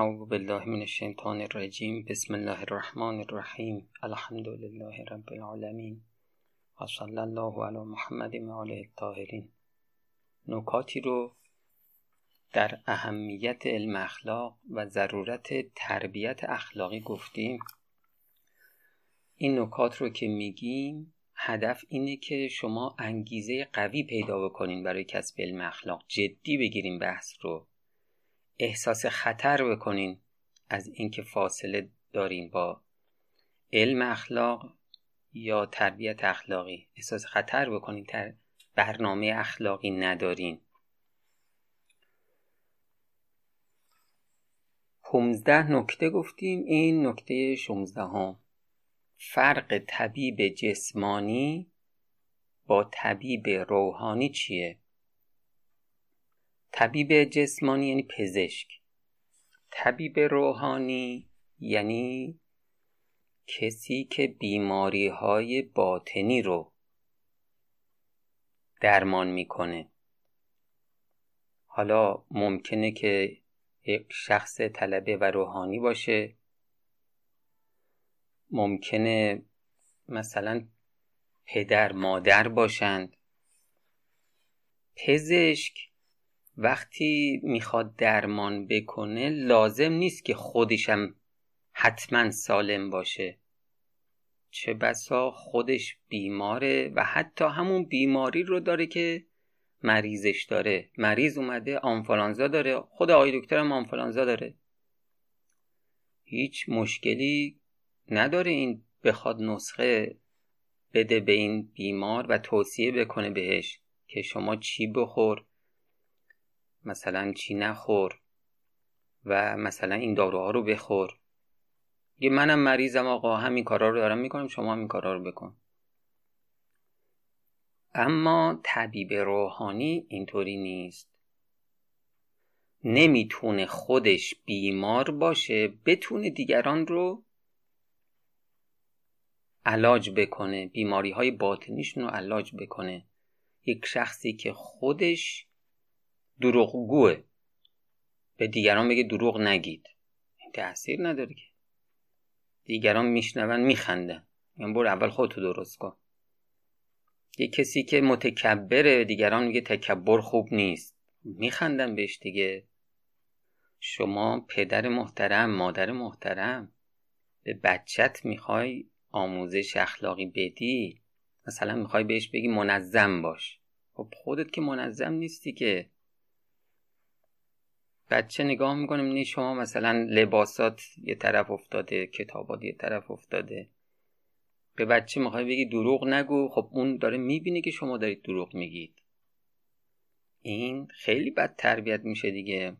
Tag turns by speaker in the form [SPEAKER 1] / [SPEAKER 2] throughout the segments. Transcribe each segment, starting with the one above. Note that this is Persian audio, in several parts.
[SPEAKER 1] اعوذ بالله من الشیطان الرجیم بسم الله الرحمن الرحیم الحمد لله رب العالمین و صلی الله علی محمد و آله الطاهرین. نکاتی رو در اهمیت علم اخلاق و ضرورت تربیت اخلاقی گفتیم. این نکات رو که میگیم هدف اینه که شما انگیزه قوی پیدا بکنین برای کسب علم اخلاق. جدی بگیریم بحث رو. احساس خطر بکنین از اینکه فاصله داریم با علم اخلاق یا تربیت اخلاقی. احساس خطر بکنین تر برنامه اخلاقی ندارین. 15 نکته گفتیم. این نکته 16 هم فرق طبیب جسمانی با طبیب روحانی چیه؟ طبیب جسمانی یعنی پزشک. طبیب روحانی یعنی کسی که بیماری های باطنی رو درمان می‌کنه. حالا ممکنه که یک شخص طلبه و روحانی باشه. ممکنه مثلا پدر مادر باشند. پزشک وقتی می‌خواد درمان بکنه لازم نیست که خودشم حتما سالم باشه. چه بسا خودش بیماره و حتی همون بیماری رو داره که مریضش داره. مریض اومده آنفولانزا داره. خود آقای دکتر هم آنفولانزا داره. هیچ مشکلی نداره این بخواد نسخه بده به این بیمار و توصیه بکنه بهش که شما چی بخور. مثلا چی نخور و مثلا این داروها رو بخور. یه منم مریضم آقا همین کارا رو دارم می‌کنم شما هم این کارا رو بکن. اما طبیب روحانی اینطوری نیست. نمی‌تونه خودش بیمار باشه بتونه دیگران رو علاج بکنه بیماری های باطنیشون رو علاج بکنه. یک شخصی که خودش دروغگوه به دیگران بگه دروغ نگید. این تاثیر نداره که. دیگران میشنون میخندن. میگن برو اول خودتو درست کن. یه کسی که متکبره دیگران میگه تکبر خوب نیست. میخندن بهش دیگه. شما پدر محترم مادر محترم به بچت می‌خوای آموزش اخلاقی بدی. مثلا می‌خوای بهش بگی منظم باش. خب خودت که منظم نیستی که. بچه نگاه می‌کنه می‌بینی شما مثلا لباسات یه طرف افتاده کتابات یه طرف افتاده. به بچه می‌خوای بگی دروغ نگو. خب اون داره می‌بینه که شما دارید دروغ میگید. این خیلی بد تربیت میشه دیگه.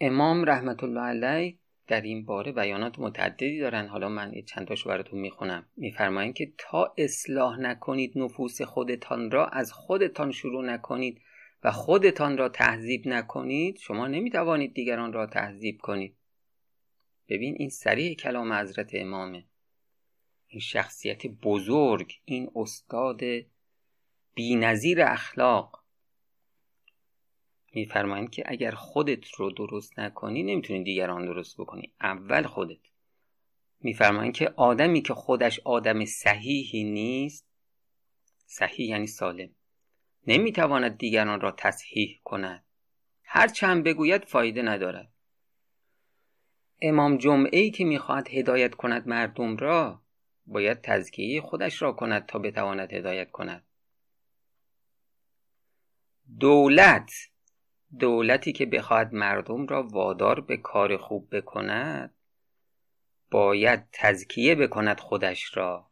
[SPEAKER 1] امام رحمت الله علیه در این باره بیانات متعددی دارن. حالا من یه چند تاشو براتون می‌خونم. میفرمایند که تا اصلاح نکنید نفوس خودتان را از خودتان شروع نکنید. و خودتان را تهذیب نکنید شما نمی‌توانید دیگران را تهذیب کنید. ببین این سریع کلام حضرت امامه. این شخصیت بزرگ این استاد بینظیر اخلاق. میفرمایند که اگر خودت رو درست نکنی نمی‌تونی دیگران درست بکنی. اول خودت. میفرمایند که آدمی که خودش آدم صحیحی نیست صحیح یعنی سالم. نمی‌تواند دیگران را تصحیح کند. هر چند بگوید فایده ندارد. امام جمعه ای که می‌خواهد هدایت کند مردم را باید تزکیه خودش را کند تا بتواند هدایت کند. دولت دولتی که بخواهد مردم را وادار به کار خوب بکند باید تزکیه بکند خودش را.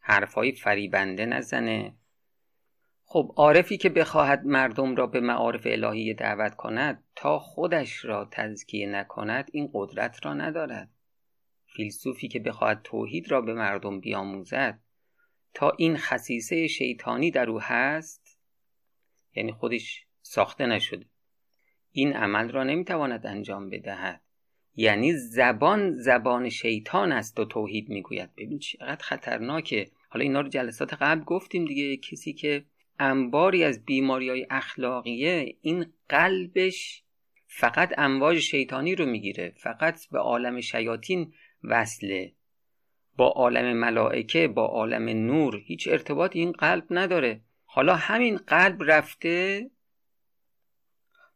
[SPEAKER 1] حرفای فریبنده نزنه. خب عارفی که بخواهد مردم را به معارف الهی دعوت کند تا خودش را تزکیه نکند این قدرت را ندارد. فیلسوفی که بخواهد توحید را به مردم بیاموزد تا این خصیصه شیطانی در او هست یعنی خودش ساخته نشده. این عمل را نمی‌تواند انجام بدهد. یعنی زبان زبان شیطان است و توحید می‌گوید. ببین چقدر خطرناکه. حالا اینا رو جلسات قبل گفتیم دیگه کسی که انباری از بیماری های اخلاقیه این قلبش فقط امواج شیطانی رو می‌گیره فقط به عالم شیاطین وصله. با عالم ملائکه با عالم نور هیچ ارتباط این قلب نداره. حالا همین قلب رفته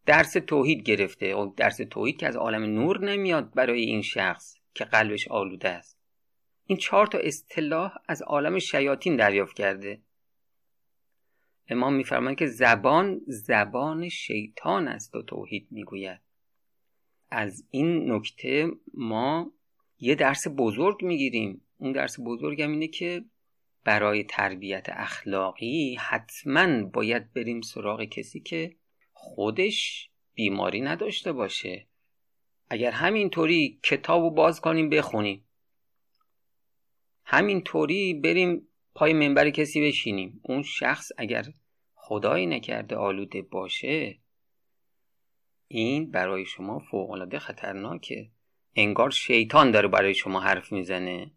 [SPEAKER 1] درس توحید گرفته. و درس توحید که از عالم نور نمیاد برای این شخص که قلبش آلوده است. این چهار تا اصطلاح از عالم شیاطین دریافت کرده. امام میفرماید که زبان زبان شیطان است و توحید می‌گوید. از این نکته ما یه درس بزرگ می‌گیریم. اون درس بزرگ هم اینه که برای تربیت اخلاقی حتما باید بریم سراغ کسی که خودش بیماری نداشته باشه. اگر همینطوری کتاب رو باز کنیم بخونیم. همینطوری بریم پای منبر کسی بشینیم. اون شخص اگر خدایی نکرده آلوده باشه این برای شما فوقالعاده خطرناکه. انگار شیطان داره برای شما حرف می‌زنه.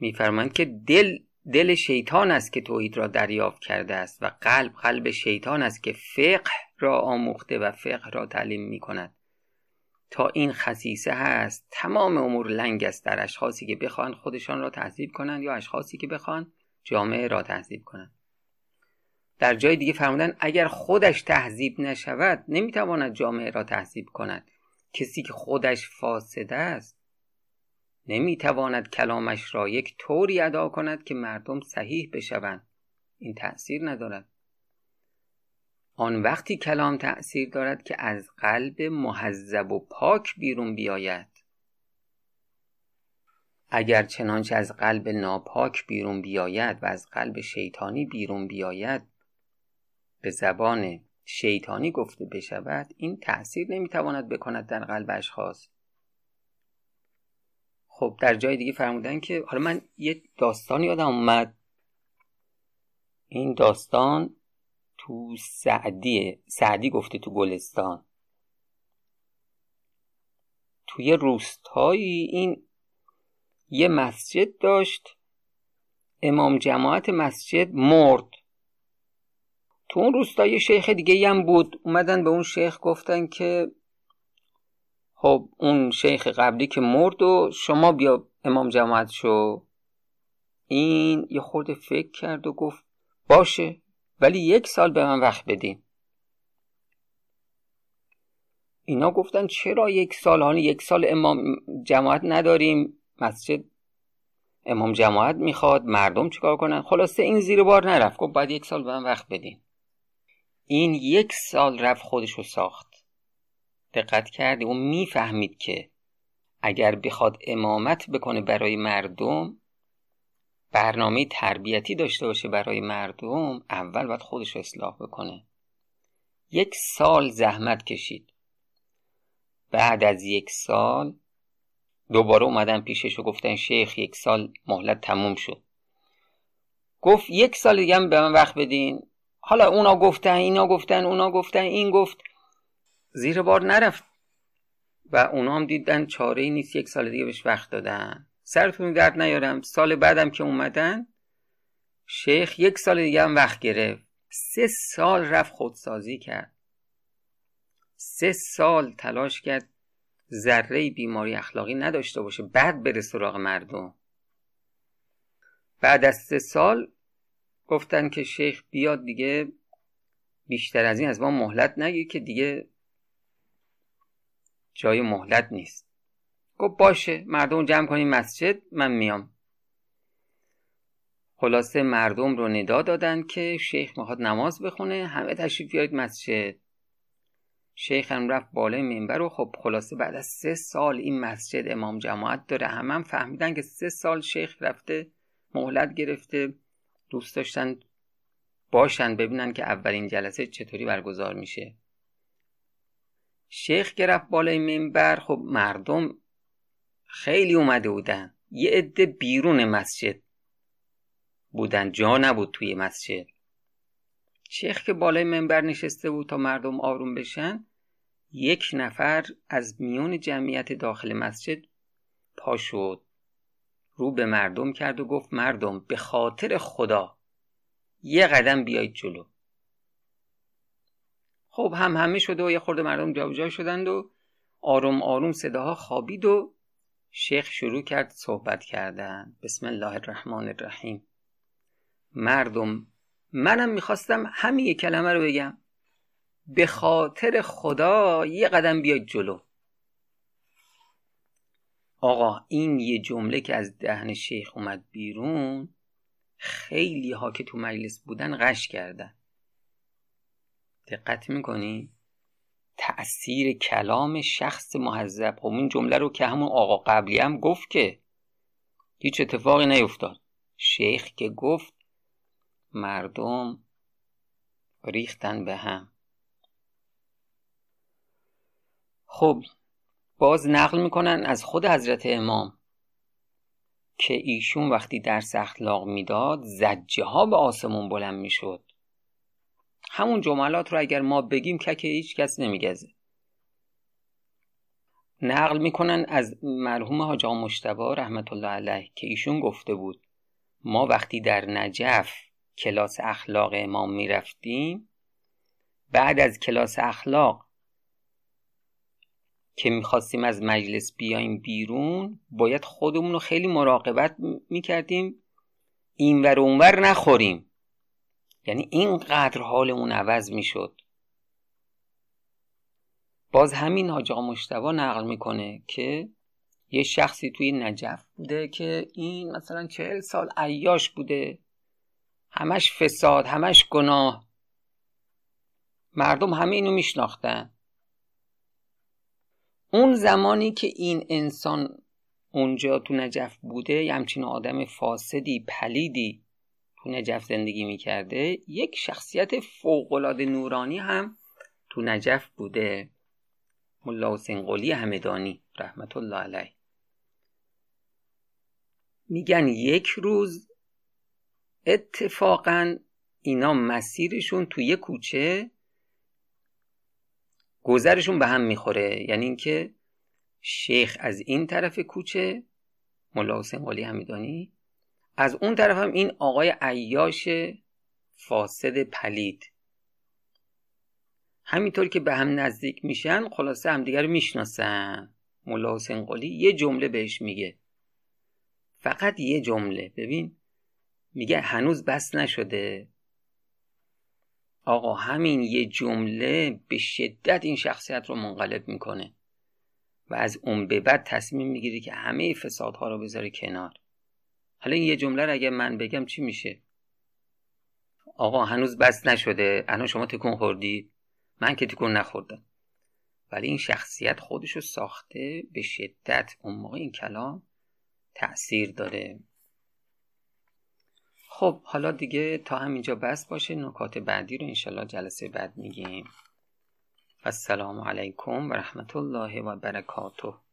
[SPEAKER 1] میفرمایند که دل دل شیطان است که توحید را دریافت کرده است و قلب قلب شیطان است که فقه را آموخته و فقه را تعلیم می کند تا این خصیصه هست تمام امور لنگ است در اشخاصی که بخوان خودشان را تهذیب کنند یا اشخاصی که بخوان جامعه را تهذیب کنند. در جای دیگه فرمودن اگر خودش تهذیب نشود نمی‌تواند جامعه را تهذیب کند. کسی که خودش فاسده است نمی‌تواند کلامش را یک طوری ادا کند که مردم صحیح بشوند. این تأثیر ندارد. آن وقتی کلام تأثیر دارد که از قلب محذب و پاک بیرون بیاید. اگر چنانچه از قلب ناپاک بیرون بیاید و از قلب شیطانی بیرون بیاید به زبان شیطانی گفته بشود این تأثیر نمی‌تواند بکند در قلب اشخاص. خب در جای دیگه فرمودن که حالا من یه داستان یادم اومد. این داستان تو سعدیه سعدی گفته تو گلستان. توی روستایی این یه مسجد داشت امام جماعت مسجد مرد. تو اون روستا یه شیخ دیگه هم بود. اومدن به اون شیخ گفتن که خب اون شیخ قبلی که مرد و شما بیا امام جماعت شو. این یه خورده فکر کرد و گفت باشه. ولی یک سال به من وقت بدین. اینا گفتن چرا یک سال؟ حالا یک سال امام جماعت نداریم. مسجد امام جماعت می‌خواد مردم چیکار کنن؟ خلاصه این زیر بار نرفت. گفت باید یک سال به من وقت بدین. این یک سال رفت خودش رو ساخت. دقت کردی؟ اون می‌فهمید که اگر بخواد امامت بکنه برای مردم برنامه تربیتی داشته باشه برای مردم اول باید خودش رو اصلاح بکنه. یک سال زحمت کشید. بعد از یک سال دوباره اومدن پیشش و گفتن شیخ یک سال مهلت تموم شد. گفت یک سال دیگه هم به من وقت بدین. حالا اونا گفتن اینا گفتن اونا گفتن این گفت. زیر بار نرفت. و اونا هم دیدن چاره ای نیست یک سال دیگه بهش وقت دادن. سرتون درد نیارم. سال بعدم که اومدن شیخ یک سال دیگه هم وقت گرفت. سه سال رفت خودسازی کرد. سه سال تلاش کرد ذره بیماری اخلاقی نداشته باشه بعد بره سراغ مردم. بعد از سه سال گفتن که شیخ بیاد دیگه بیشتر از این از ما مهلت نگیر که دیگه جای مهلت نیست. گفت باشه مردم جمع کنیم مسجد من میام. خلاصه مردم رو ندا دادن که شیخ می‌خواد نماز بخونه همه تشریف بیاید مسجد. شیخ هم رفت بالای منبر و خب خلاصه بعد از سه سال این مسجد امام جماعت داره. همه هم فهمیدن که سه سال شیخ رفته مهلت گرفته دوست داشتن باشن ببینن که اولین جلسه چطوری برگزار میشه. شیخ گرفت بالای منبر خب مردم خیلی اومده بودن. یه عده بیرون مسجد بودن. جا نبود توی مسجد. شیخ که بالای منبر نشسته بود تا مردم آروم بشن یک نفر از میون جمعیت داخل مسجد پا شد. رو به مردم کرد و گفت مردم به خاطر خدا یه قدم بیایید جلو. خب هم همه شده و یه خورده مردم جابجا شدند و آروم آروم صداها خوابید و شیخ شروع کرد صحبت کردن. بسم الله الرحمن الرحیم. مردم منم می‌خواستم همین یه کلمه رو بگم. به خاطر خدا یه قدم بیاید جلو. آقا این یه جمله که از دهن شیخ اومد بیرون خیلی ها که تو مجلس بودن غش کردن. دقت می‌کنی؟ تأثیر کلام شخص محذب خب این جمله رو که همون آقا قبلی هم گفت که هیچ اتفاقی نیفتاد. شیخ که گفت مردم ریختن به هم. خب باز نقل می‌کنن از خود حضرت امام که ایشون وقتی درس اخلاق می‌داد زجه ها به آسمون بلند می‌شد. همون جملات رو اگر ما بگیم که هیچ کس نمیگزه. نقل می‌کنن از مرحوم حاج مشتبه رحمت الله علیه که ایشون گفته بود ما وقتی در نجف کلاس اخلاق امام می‌رفتیم بعد از کلاس اخلاق که می‌خواستیم از مجلس بیایم بیرون باید خودمون رو خیلی مراقبت می‌کردیم اینور اونور نخوریم. یعنی اینقدر حالمون عوض می‌شد. باز همین حاج آقا مشتبا نقل می‌کنه که یه شخصی توی نجف بوده که این مثلا چهل سال عیاش بوده. همش فساد همش گناه. مردم همه اینو میشناختن. اون زمانی که این انسان اونجا تو نجف بوده یه همچین آدم فاسدی پلیدی. نجف زندگی می‌کرده یک شخصیت فوقالعاده نورانی هم تو نجف بوده. ملا حسین قلی همدانی رحمت الله علیه. میگن یک روز اتفاقا اینا مسیرشون تو یه کوچه گذرشون به هم می‌خوره. یعنی اینکه شیخ از این طرف کوچه ملا حسین قلی همیدانی از اون طرف هم این آقای عیاش فاسد پلید. همینطور که به هم نزدیک میشن خلاصه همدیگر رو می‌شناسن. ملا حسین قلی یه جمله بهش میگه. فقط یه جمله. ببین میگه هنوز بس نشده. آقا همین یه جمله به شدت این شخصیت رو منقلب می‌کنه و از اون به بعد تصمیم می‌گیری که همه فسادها رو بذاره کنار. حالا این یه جمله رو اگه من بگم چی میشه؟ آقا هنوز بس نشده. الان شما تکون خوردی؟ من که تکون نخوردم. ولی این شخصیت خودش رو ساخته به شدت. اون موقع این کلام تأثیر داره. خب حالا دیگه تا همینجا بس باشه. نکات بعدی رو انشالله جلسه بعد میگیم. السلام علیکم و رحمت الله و برکاته.